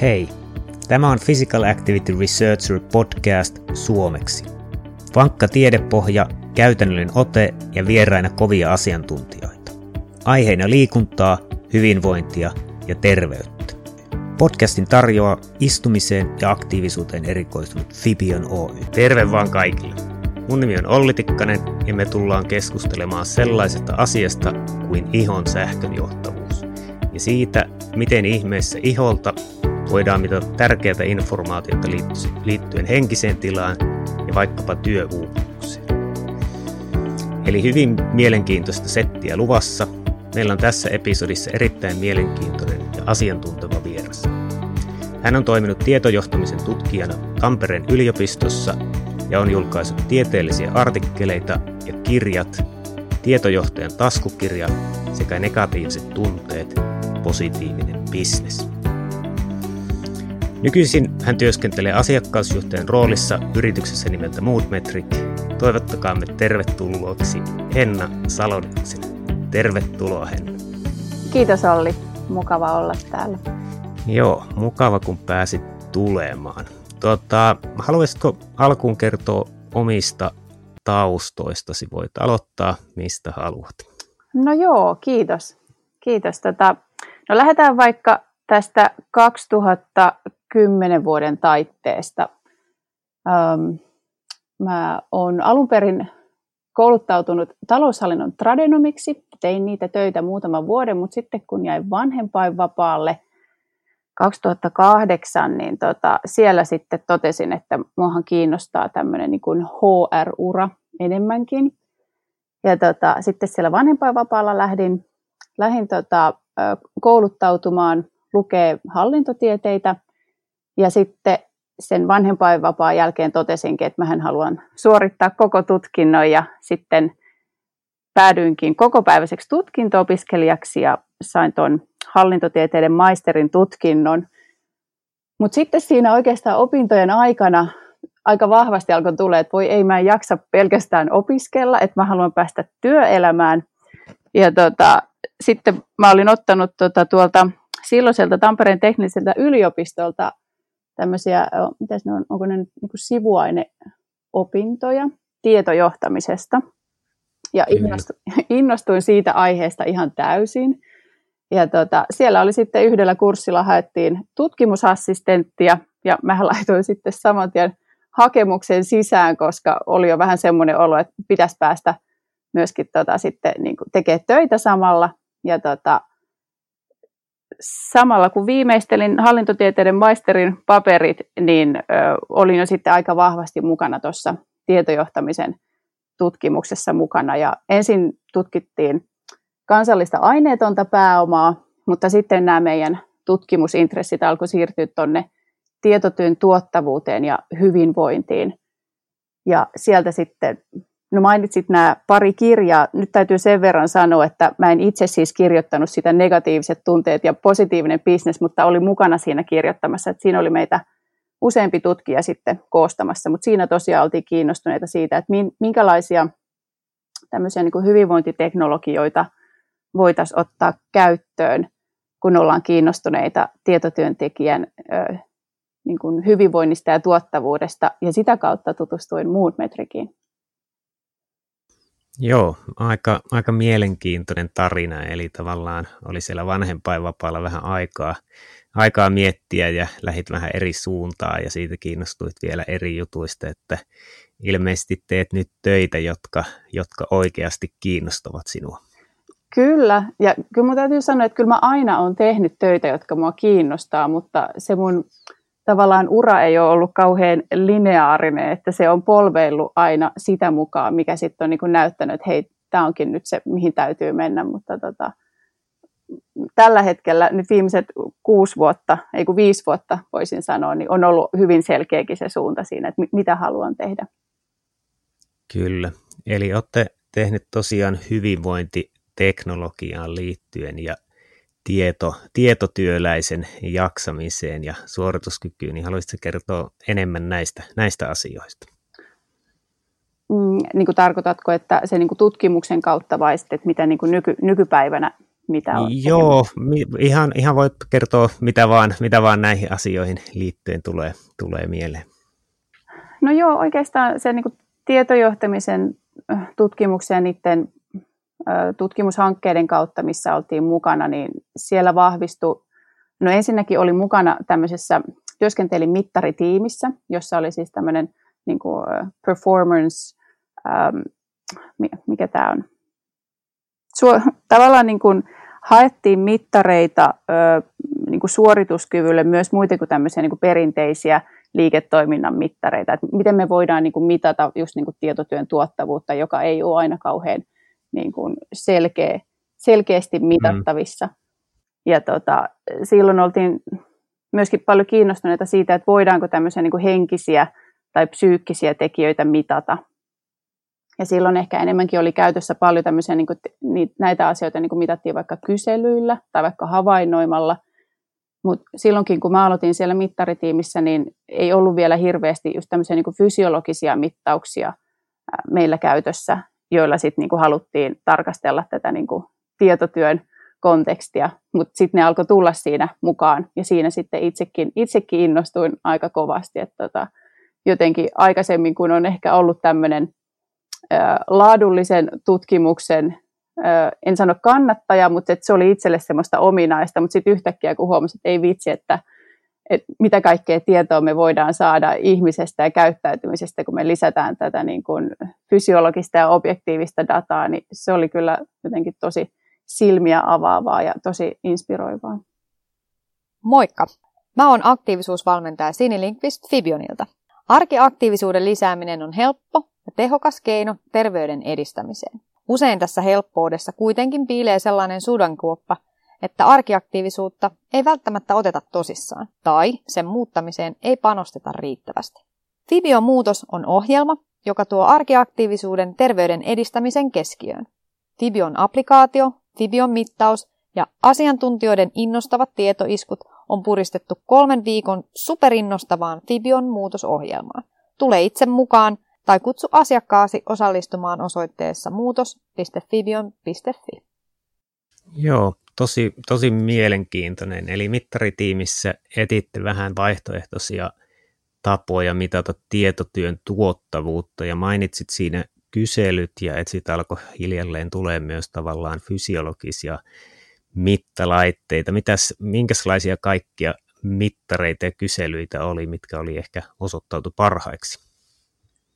Hei, tämä on Physical Activity Researcher podcast suomeksi. Vankka tiedepohja, käytännöllinen ote ja vieraina kovia asiantuntijoita. Aiheina liikuntaa, hyvinvointia ja terveyttä. Podcastin tarjoaa istumiseen ja aktiivisuuteen erikoistunut Fibion Oy. Terve vaan kaikille! Mun nimi on Olli Tikkanen ja me tullaan keskustelemaan sellaisesta asiasta kuin ihon sähkönjohtavuus ja siitä, miten ihmeessä iholta voidaan mitata tärkeää informaatiota liittyen henkiseen tilaan ja vaikkapa työuupumukseen. Eli hyvin mielenkiintoista settiä luvassa. Meillä on tässä episodissa erittäin mielenkiintoinen ja asiantunteva vieras. Hän on toiminut tietojohtamisen tutkijana Tampereen yliopistossa ja on julkaissut tieteellisiä artikkeleita ja kirjat, tietojohtajan taskukirja sekä negatiiviset tunteet, positiivinen bisnes. Nykyisin hän työskentelee asiakkausjohtajan roolissa yrityksessä nimeltä Moodmetric. Toivottakaamme tervetulleeksi Henna Salonitsen. Tervetuloa Henna. Kiitos Olli, mukava olla täällä. Joo, mukava kun pääsit tulemaan. Tota, haluaisitko alkuun kertoa omista taustoistasi? Voit aloittaa mistä haluat. No joo, kiitos. Kiitos. Tota, no lähdetään vaikka tästä 2010 vuoden taitteesta. Ähm, mä oon alun perin kouluttautunut taloushallinnon tradenomiksi. Tein niitä töitä muutaman vuoden, mutta sitten kun jäin vanhempainvapaalle 2008, niin tota, siellä sitten totesin, että muahan kiinnostaa tämmöinen niin HR-ura enemmänkin. Ja tota, sitten siellä vanhempainvapaalla lähdin, lähdin tota, kouluttautumaan lukee hallintotieteitä ja sitten sen vanhempainvapaan jälkeen totesinkin, että mä haluan suorittaa koko tutkinnon ja sitten päädyinkin kokopäiväiseksi tutkinto-opiskelijaksi ja sain tuon hallintotieteiden maisterin tutkinnon. Mutta sitten siinä oikeastaan opintojen aikana aika vahvasti alkoi tulla, että voi ei mä en jaksa pelkästään opiskella, että mä haluan päästä työelämään. Ja tota, sitten mä olin ottanut tota, tuolta silloiselta Tampereen tekniseltä yliopistolta tämmöisiä, mitäs ne on, onko ne nyt niin sivuaineopintoja tietojohtamisesta. Ja innostuin, innostuin siitä aiheesta ihan täysin. Ja tota, siellä oli sitten yhdellä kurssilla haettiin tutkimusassistenttia, ja mä laitoin sitten saman tien hakemuksen sisään, koska oli jo vähän semmoinen olo, että pitäisi päästä myöskin tota, sitten niin tekemään töitä samalla. Ja tota, samalla kun viimeistelin hallintotieteiden maisterin paperit, niin ö, olin jo sitten aika vahvasti mukana tuossa tietojohtamisen tutkimuksessa mukana. Ja ensin tutkittiin kansallista aineetonta pääomaa, mutta sitten nämä meidän tutkimusintressit alkoi siirtyä tuonne tietotyön tuottavuuteen ja hyvinvointiin. Ja sieltä sitten No mainitsit nämä pari kirjaa. Nyt täytyy sen verran sanoa, että mä en itse siis kirjoittanut sitä negatiiviset tunteet ja positiivinen bisnes, mutta oli mukana siinä kirjoittamassa. Että siinä oli meitä useampi tutkija sitten koostamassa, mutta siinä tosiaan oltiin kiinnostuneita siitä, että minkälaisia tämmöisiä niin hyvinvointiteknologioita voitaisiin ottaa käyttöön, kun ollaan kiinnostuneita tietotyöntekijän niin kuin hyvinvoinnista ja tuottavuudesta, ja sitä kautta tutustuin Moodmetriciin. Joo, aika, aika mielenkiintoinen tarina, eli tavallaan oli siellä vanhempainvapaalla vähän aikaa, aikaa miettiä ja lähit vähän eri suuntaan ja siitä kiinnostuit vielä eri jutuista, että ilmeisesti teet nyt töitä, jotka, jotka oikeasti kiinnostavat sinua. Kyllä, ja kyllä mun täytyy sanoa, että kyllä mä aina olen tehnyt töitä, jotka mua kiinnostaa, mutta se mun tavallaan ura ei ole ollut kauhean lineaarinen, että se on polveillut aina sitä mukaan, mikä sitten on niin kuin näyttänyt, että hei, tämä onkin nyt se, mihin täytyy mennä, mutta tota, tällä hetkellä nyt viimeiset kuusi vuotta, ei kun viisi vuotta voisin sanoa, niin on ollut hyvin selkeäkin se suunta siinä, että mitä haluan tehdä. Kyllä, eli olette tehnyt tosiaan hyvinvointiteknologiaan liittyen ja tieto, tietotyöläisen jaksamiseen ja suorituskykyyn, niin haluaisitko kertoa enemmän näistä, näistä asioista? Mm, niin kuin tarkoitatko, että se niin kuin tutkimuksen kautta vai sitten, että mitä niin kuin nyky, nykypäivänä mitä on Joo, ihan, ihan voit kertoa mitä vaan, mitä vaan näihin asioihin liittyen tulee, tulee mieleen. No joo, oikeastaan se niin kuin tietojohtamisen tutkimuksen ja niiden tutkimushankkeiden kautta, missä oltiin mukana, niin siellä vahvistui, no ensinnäkin oli mukana tämmöisessä, työskentelin mittaritiimissä, jossa oli siis tämmöinen niin kuin performance, ähm, mikä tämä on, Suo, tavallaan niin kuin haettiin mittareita ö, niin kuin suorituskyvylle myös muita kuin tämmöisiä niin kuin perinteisiä liiketoiminnan mittareita, että miten me voidaan niin kuin mitata just niin kuin tietotyön tuottavuutta, joka ei ole aina kauhean niin kuin selkeä, selkeästi mitattavissa. Mm. Ja tota, silloin oltiin myöskin paljon kiinnostuneita siitä, että voidaanko tämmöisiä niin kuin henkisiä tai psyykkisiä tekijöitä mitata. Ja silloin ehkä enemmänkin oli käytössä paljon tämmöisiä, niin kuin, näitä asioita niin kuin mitattiin vaikka kyselyillä tai vaikka havainnoimalla. Mutta silloinkin, kun mä aloitin siellä mittaritiimissä, niin ei ollut vielä hirveästi just tämmöisiä niin kuin fysiologisia mittauksia meillä käytössä, joilla sitten niin haluttiin tarkastella tätä niin kuin tietotyön kontekstia, mutta sitten ne alkoi tulla siinä mukaan, ja siinä sitten itsekin, itsekin innostuin aika kovasti, että tota, jotenkin aikaisemmin, kun on ehkä ollut tämmöinen laadullisen tutkimuksen, en sano kannattaja, mutta se oli itselle semmoista ominaista, mutta sitten yhtäkkiä kun huomasin, että ei vitsi, että, että mitä kaikkea tietoa me voidaan saada ihmisestä ja käyttäytymisestä, kun me lisätään tätä niin kuin fysiologista ja objektiivista dataa, niin se oli kyllä jotenkin tosi silmiä avaavaa ja tosi inspiroivaa. Moikka! Mä oon aktiivisuusvalmentaja Sini Linkvist Fibionilta. Arkiaktiivisuuden lisääminen on helppo ja tehokas keino terveyden edistämiseen. Usein tässä helppoudessa kuitenkin piilee sellainen sudankuoppa, että arkiaktiivisuutta ei välttämättä oteta tosissaan tai sen muuttamiseen ei panosteta riittävästi. Fibion muutos on ohjelma, joka tuo arkiaktiivisuuden terveyden edistämisen keskiöön. Fibion applikaatio, Fibion mittaus ja asiantuntijoiden innostavat tietoiskut on puristettu kolmen viikon superinnostavaan Fibion muutosohjelmaan. Tule itse mukaan tai kutsu asiakkaasi osallistumaan osoitteessa muutos.fibion.fi. Joo, tosi, tosi mielenkiintoinen. Eli mittaritiimissä etitte vähän vaihtoehtoisia tapoja mitata tietotyön tuottavuutta ja mainitsit siinä kyselyt ja että siitä alkoi hiljalleen tulee myös tavallaan fysiologisia mittalaitteita. Mitäs, minkälaisia kaikkia mittareita ja kyselyitä oli, mitkä oli ehkä osoittautu parhaiksi?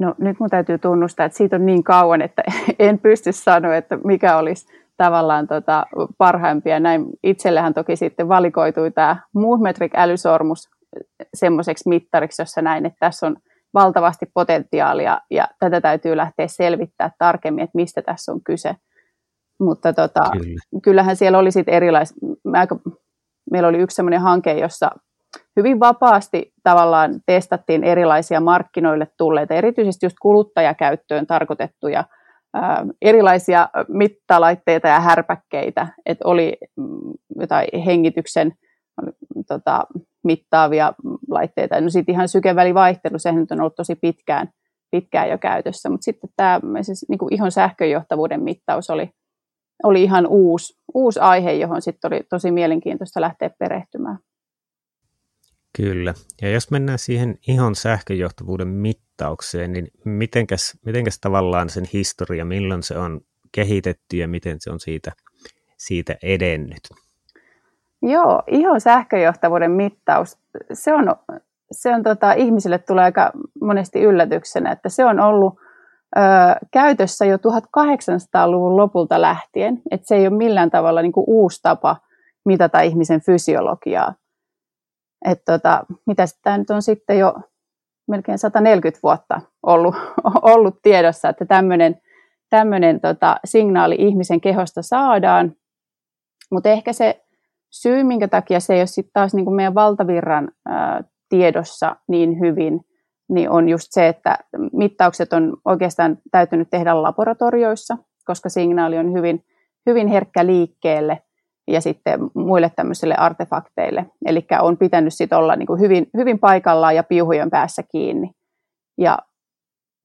No nyt mun täytyy tunnustaa, että siitä on niin kauan, että en pysty sanoa, että mikä olisi tavallaan tota parhaimpia. Näin itsellähän toki sitten valikoitui tämä Movemetric älysormus semmoiseksi mittariksi, jossa näin, että tässä on valtavasti potentiaalia ja tätä täytyy lähteä selvittää tarkemmin, että mistä tässä on kyse. Mutta tota, Kyllä. kyllähän siellä oli sitten erilais, meillä oli yksi sellainen hanke, jossa hyvin vapaasti tavallaan testattiin erilaisia markkinoille tulleita, erityisesti just kuluttajakäyttöön tarkoitettuja ää, erilaisia mittalaitteita ja härpäkkeitä, että oli mm, jotain hengityksen tota, mittaavia laitteita. No sitten ihan sykevälivaihtelu, sehän nyt on ollut tosi pitkään, pitkään jo käytössä, mutta sitten tämä siis, niin kuin ihon sähköjohtavuuden mittaus oli, oli ihan uusi, uusi aihe, johon sitten oli tosi mielenkiintoista lähteä perehtymään. Kyllä. Ja jos mennään siihen ihon sähköjohtavuuden mittaukseen, niin mitenkäs, mitenkäs tavallaan sen historia, milloin se on kehitetty ja miten se on siitä, siitä edennyt? Joo, ihon sähköjohtavuuden mittaus, se on, se on tota, ihmisille tulee aika monesti yllätyksenä, että se on ollut ö, käytössä jo 1800-luvun lopulta lähtien, että se ei ole millään tavalla niin kuin uusi tapa mitata ihmisen fysiologiaa. Että tota, mitä tämä nyt on sitten jo melkein 140 vuotta ollut, ollut tiedossa, että tämmöinen tämmöinen tota, signaali ihmisen kehosta saadaan, mutta ehkä se syy, minkä takia se ei ole sitten taas niin kuin meidän valtavirran tiedossa niin hyvin, niin on just se, että mittaukset on oikeastaan täytynyt tehdä laboratorioissa, koska signaali on hyvin, hyvin herkkä liikkeelle ja sitten muille tämmöisille artefakteille. Eli on pitänyt sitten olla niin kuin hyvin, hyvin paikallaan ja piuhujen päässä kiinni. Ja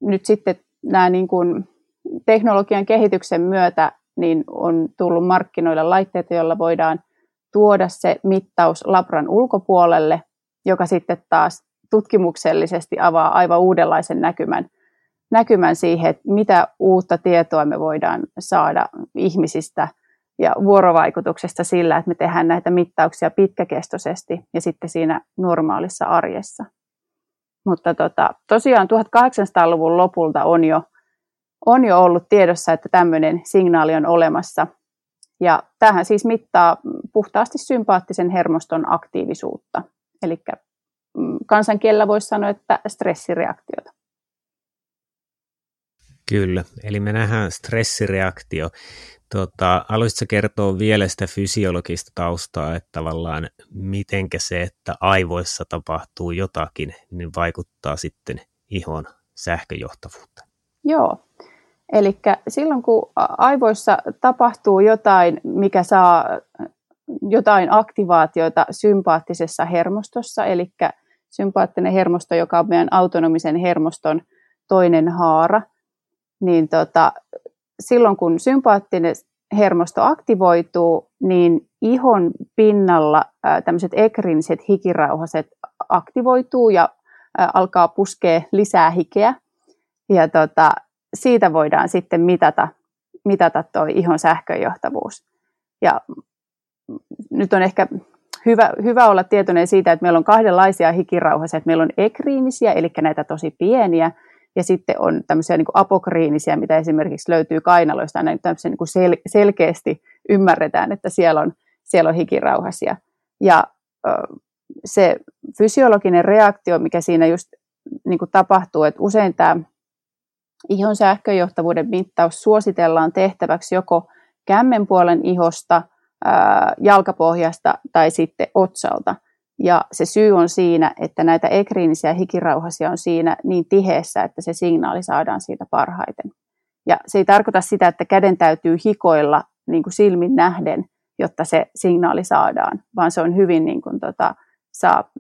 nyt sitten nämä niin kuin teknologian kehityksen myötä niin on tullut markkinoille laitteita, joilla voidaan tuoda se mittaus labran ulkopuolelle, joka sitten taas tutkimuksellisesti avaa aivan uudenlaisen näkymän, näkymän siihen, että mitä uutta tietoa me voidaan saada ihmisistä ja vuorovaikutuksesta sillä, että me tehdään näitä mittauksia pitkäkestoisesti ja sitten siinä normaalissa arjessa. Mutta tota, tosiaan 1800-luvun lopulta on jo, on jo ollut tiedossa, että tämmöinen signaali on olemassa. Ja tähän siis mittaa puhtaasti sympaattisen hermoston aktiivisuutta. Eli mm, kansankielellä voisi sanoa, että stressireaktiota. Kyllä, eli me nähdään stressireaktio. Tota, haluaisitko kertoa vielä sitä fysiologista taustaa, että tavallaan mitenkä se, että aivoissa tapahtuu jotakin, niin vaikuttaa sitten ihon sähköjohtavuuteen? Joo, eli silloin kun aivoissa tapahtuu jotain, mikä saa jotain aktivaatioita sympaattisessa hermostossa, eli sympaattinen hermosto, joka on meidän autonomisen hermoston toinen haara, niin tota, silloin kun sympaattinen hermosto aktivoituu, niin ihon pinnalla tämmöiset ekriiniset hikirauhaset aktivoituu ja alkaa puskea lisää hikeä. Ja tota, siitä voidaan sitten mitata, mitata tuo ihon sähköjohtavuus. Ja nyt on ehkä hyvä, hyvä olla tietoinen siitä, että meillä on kahdenlaisia hikirauhasia. Meillä on ekriinisiä, eli näitä tosi pieniä, ja sitten on tämmöisiä niin kuin apokriinisia, mitä esimerkiksi löytyy kainaloista, näin niin sel- selkeästi ymmärretään, että siellä on, siellä on hikirauhasia. Ja se fysiologinen reaktio, mikä siinä just niin kuin tapahtuu, että usein tämä ihon sähköjohtavuuden mittaus suositellaan tehtäväksi joko kämmenpuolen ihosta, jalkapohjasta tai sitten otsalta – ja se syy on siinä, että näitä ekriinisiä hikirauhasia on siinä niin tiheessä, että se signaali saadaan siitä parhaiten. Ja se ei tarkoita sitä, että käden täytyy hikoilla niin kuin silmin nähden, jotta se signaali saadaan, vaan se on hyvin niin kuin, tota, saa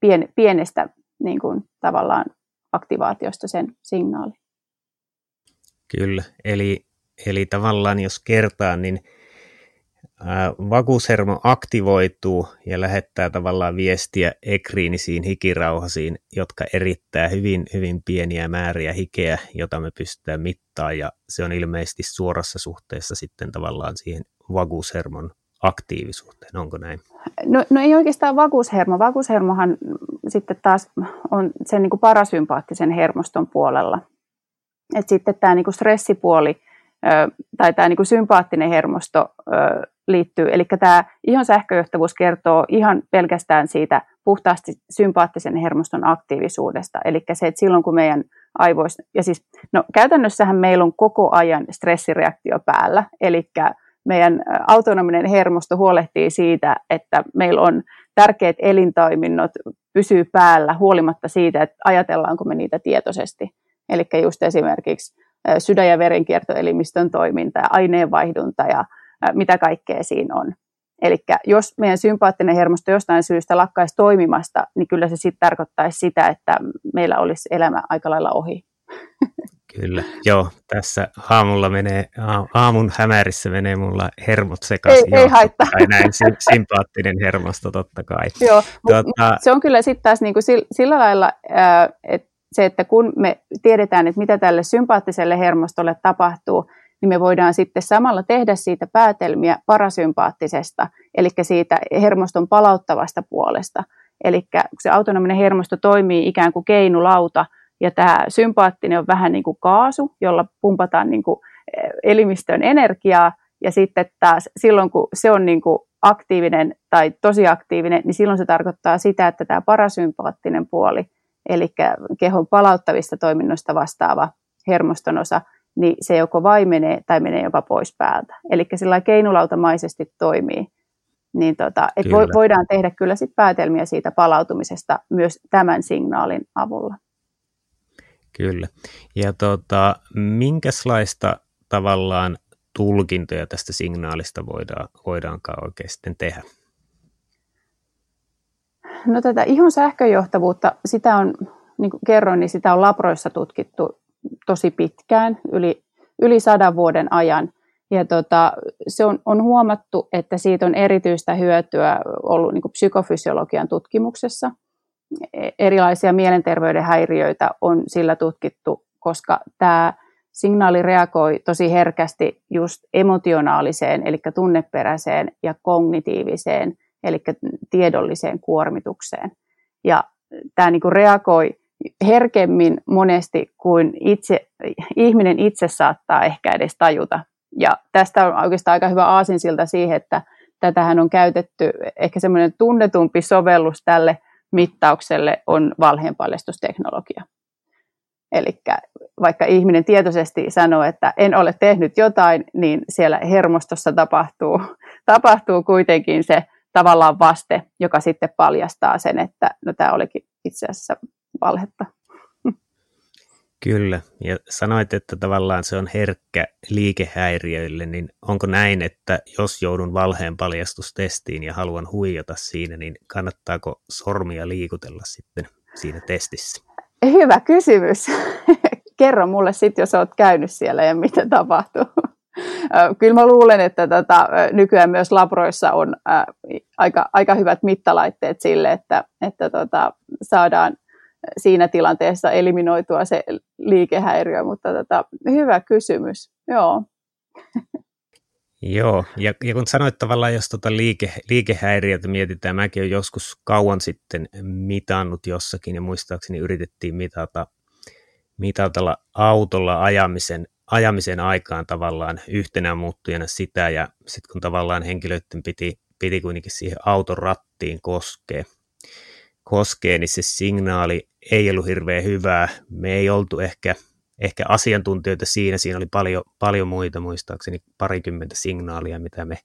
pien, pienestä niin kuin, tavallaan aktivaatiosta sen signaali. Kyllä, eli, eli tavallaan jos kertaan, niin vakuushermo aktivoituu ja lähettää tavallaan viestiä ekriinisiin hikirauhasiin, jotka erittää hyvin, hyvin pieniä määriä hikeä, jota me pystytään mittaamaan, ja se on ilmeisesti suorassa suhteessa sitten tavallaan siihen vakuushermon aktiivisuuteen, onko näin? No, no ei oikeastaan vakuushermo. Vakuushermohan sitten taas on sen niin kuin parasympaattisen hermoston puolella. Et sitten tämä niin kuin stressipuoli tai tämä niin kuin sympaattinen hermosto liittyy. Eli tämä ihon sähköjohtavuus kertoo ihan pelkästään siitä puhtaasti sympaattisen hermoston aktiivisuudesta. Eli se, että silloin kun meidän aivoissa, ja siis no käytännössähän meillä on koko ajan stressireaktio päällä, eli meidän autonominen hermosto huolehtii siitä, että meillä on tärkeät elintoiminnot pysyy päällä huolimatta siitä, että ajatellaanko me niitä tietoisesti. Eli just esimerkiksi sydän- ja verenkiertoelimistön toiminta ja aineenvaihdunta ja mitä kaikkea siinä on. Eli jos meidän sympaattinen hermosto jostain syystä lakkaisi toimimasta, niin kyllä se sitten tarkoittaisi sitä, että meillä olisi elämä aika lailla ohi. Kyllä, joo. Tässä aamulla menee, aamun hämärissä menee mulla hermot sekaisin. Ei, joo, ei haittaa. Tai näin sympaattinen hermosto totta kai. Joo, tuota... se on kyllä sitten taas niinku sillä lailla, että se, että kun me tiedetään, että mitä tälle sympaattiselle hermostolle tapahtuu, niin me voidaan sitten samalla tehdä siitä päätelmiä parasympaattisesta, eli siitä hermoston palauttavasta puolesta. Eli se autonominen hermosto toimii ikään kuin keinulauta, ja tämä sympaattinen on vähän niin kuin kaasu, jolla pumpataan niin kuin eh, elimistöön energiaa, ja sitten taas silloin, kun se on niin kuin aktiivinen tai tosi aktiivinen, niin silloin se tarkoittaa sitä, että tämä parasympaattinen puoli, eli kehon palauttavista toiminnoista vastaava hermoston osa, niin se joko vaimenee tai menee jopa pois päältä. Eli sillä keinulautamaisesti toimii. Niin tota, et vo, voidaan tehdä kyllä sit päätelmiä siitä palautumisesta myös tämän signaalin avulla. Kyllä. Ja tota, minkälaista tavallaan tulkintoja tästä signaalista voidaan, voidaankaan oikein sitten tehdä? No tätä ihon sähköjohtavuutta, sitä on, niin kuin kerroin, niin sitä on labroissa tutkittu tosi pitkään, yli, yli sadan vuoden ajan. Ja tota, se on, on huomattu, että siitä on erityistä hyötyä ollut niin psykofysiologian tutkimuksessa. E, erilaisia mielenterveyden häiriöitä on sillä tutkittu, koska tämä signaali reagoi tosi herkästi just emotionaaliseen, eli tunneperäiseen ja kognitiiviseen, eli tiedolliseen kuormitukseen. Ja tämä niin kuin reagoi herkemmin monesti kuin itse, ihminen itse saattaa ehkä edes tajuta. Ja tästä on oikeastaan aika hyvä aasinsilta siihen, että tätähän on käytetty, ehkä semmoinen tunnetumpi sovellus tälle mittaukselle on valheenpaljastusteknologia. Eli vaikka ihminen tietoisesti sanoo, että en ole tehnyt jotain, niin siellä hermostossa tapahtuu, tapahtuu kuitenkin se tavallaan vaste, joka sitten paljastaa sen, että no tämä olikin itse asiassa valhetta. Kyllä, ja sanoit, että tavallaan se on herkkä liikehäiriöille, niin onko näin, että jos joudun valheen paljastustestiin ja haluan huijata siinä, niin kannattaako sormia liikutella sitten siinä testissä? Hyvä kysymys. Kerro mulle sitten, jos olet käynyt siellä ja mitä tapahtuu. Kyllä mä luulen, että tota, nykyään myös labroissa on aika, aika hyvät mittalaitteet sille, että, että tota, saadaan siinä tilanteessa eliminoitua se liikehäiriö, mutta tota, hyvä kysymys, joo. Joo, ja, ja kun sanoit tavallaan, jos tuota liike, liikehäiriötä mietitään, mäkin olen joskus kauan sitten mitannut jossakin, ja muistaakseni yritettiin mitata, mitata autolla ajamisen, ajamisen aikaan tavallaan yhtenä muuttujana sitä, ja sitten kun tavallaan henkilöiden piti, piti kuitenkin siihen auton rattiin koskea, koskee, niin se signaali ei ollut hirveän hyvää. Me ei oltu ehkä, ehkä asiantuntijoita siinä, siinä oli paljon, paljon muita, muistaakseni parikymmentä signaalia, mitä me,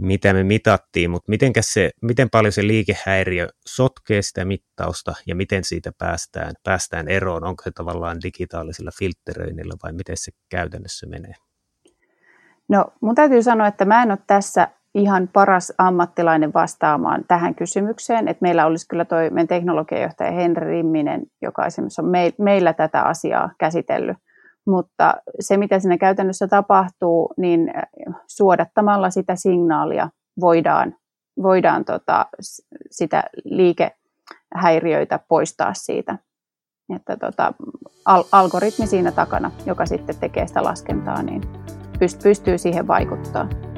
mitä me mitattiin, mutta se, miten paljon se liikehäiriö sotkee sitä mittausta ja miten siitä päästään, päästään eroon, onko se tavallaan digitaalisella filtteröinnillä vai miten se käytännössä menee? No mun täytyy sanoa, että mä en ole tässä ihan paras ammattilainen vastaamaan tähän kysymykseen. Että meillä olisi kyllä tuo meidän teknologiajohtaja Henri Rimminen, joka esimerkiksi on meillä tätä asiaa käsitellyt. Mutta se, mitä siinä käytännössä tapahtuu, niin suodattamalla sitä signaalia voidaan, voidaan tota, sitä liikehäiriöitä poistaa siitä. Että tota, al- algoritmi siinä takana, joka sitten tekee sitä laskentaa, niin pystyy siihen vaikuttamaan.